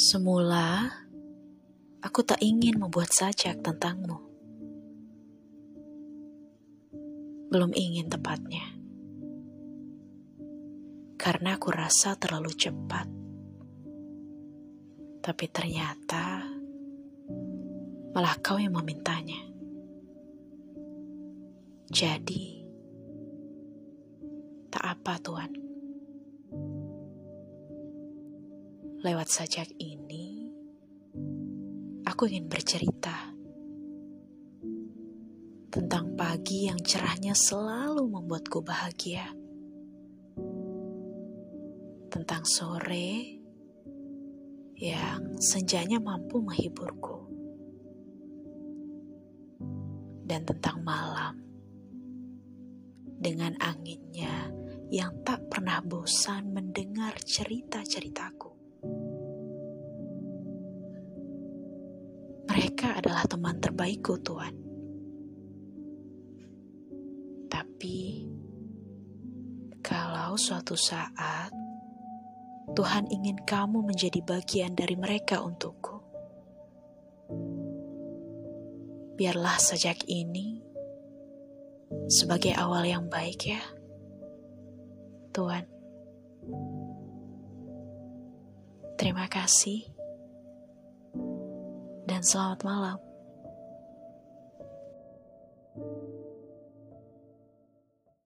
Semula, aku tak ingin membuat sajak tentangmu. Belum ingin tepatnya. Karena aku rasa terlalu cepat. Tapi ternyata malah kau yang memintanya. Jadi, tak apa Tuhan. Lewat sajak ini, aku ingin bercerita tentang pagi yang cerahnya selalu membuatku bahagia. Tentang sore yang senjanya mampu menghiburku. Dan tentang malam dengan anginnya yang tak pernah bosan mendengar cerita-ceritaku. Mereka adalah teman terbaikku, Tuhan. Tapi, kalau suatu saat Tuhan ingin kamu menjadi bagian dari mereka untukku, biarlah sejak ini sebagai awal yang baik, ya, Tuhan. Terima kasih dan selamat malam.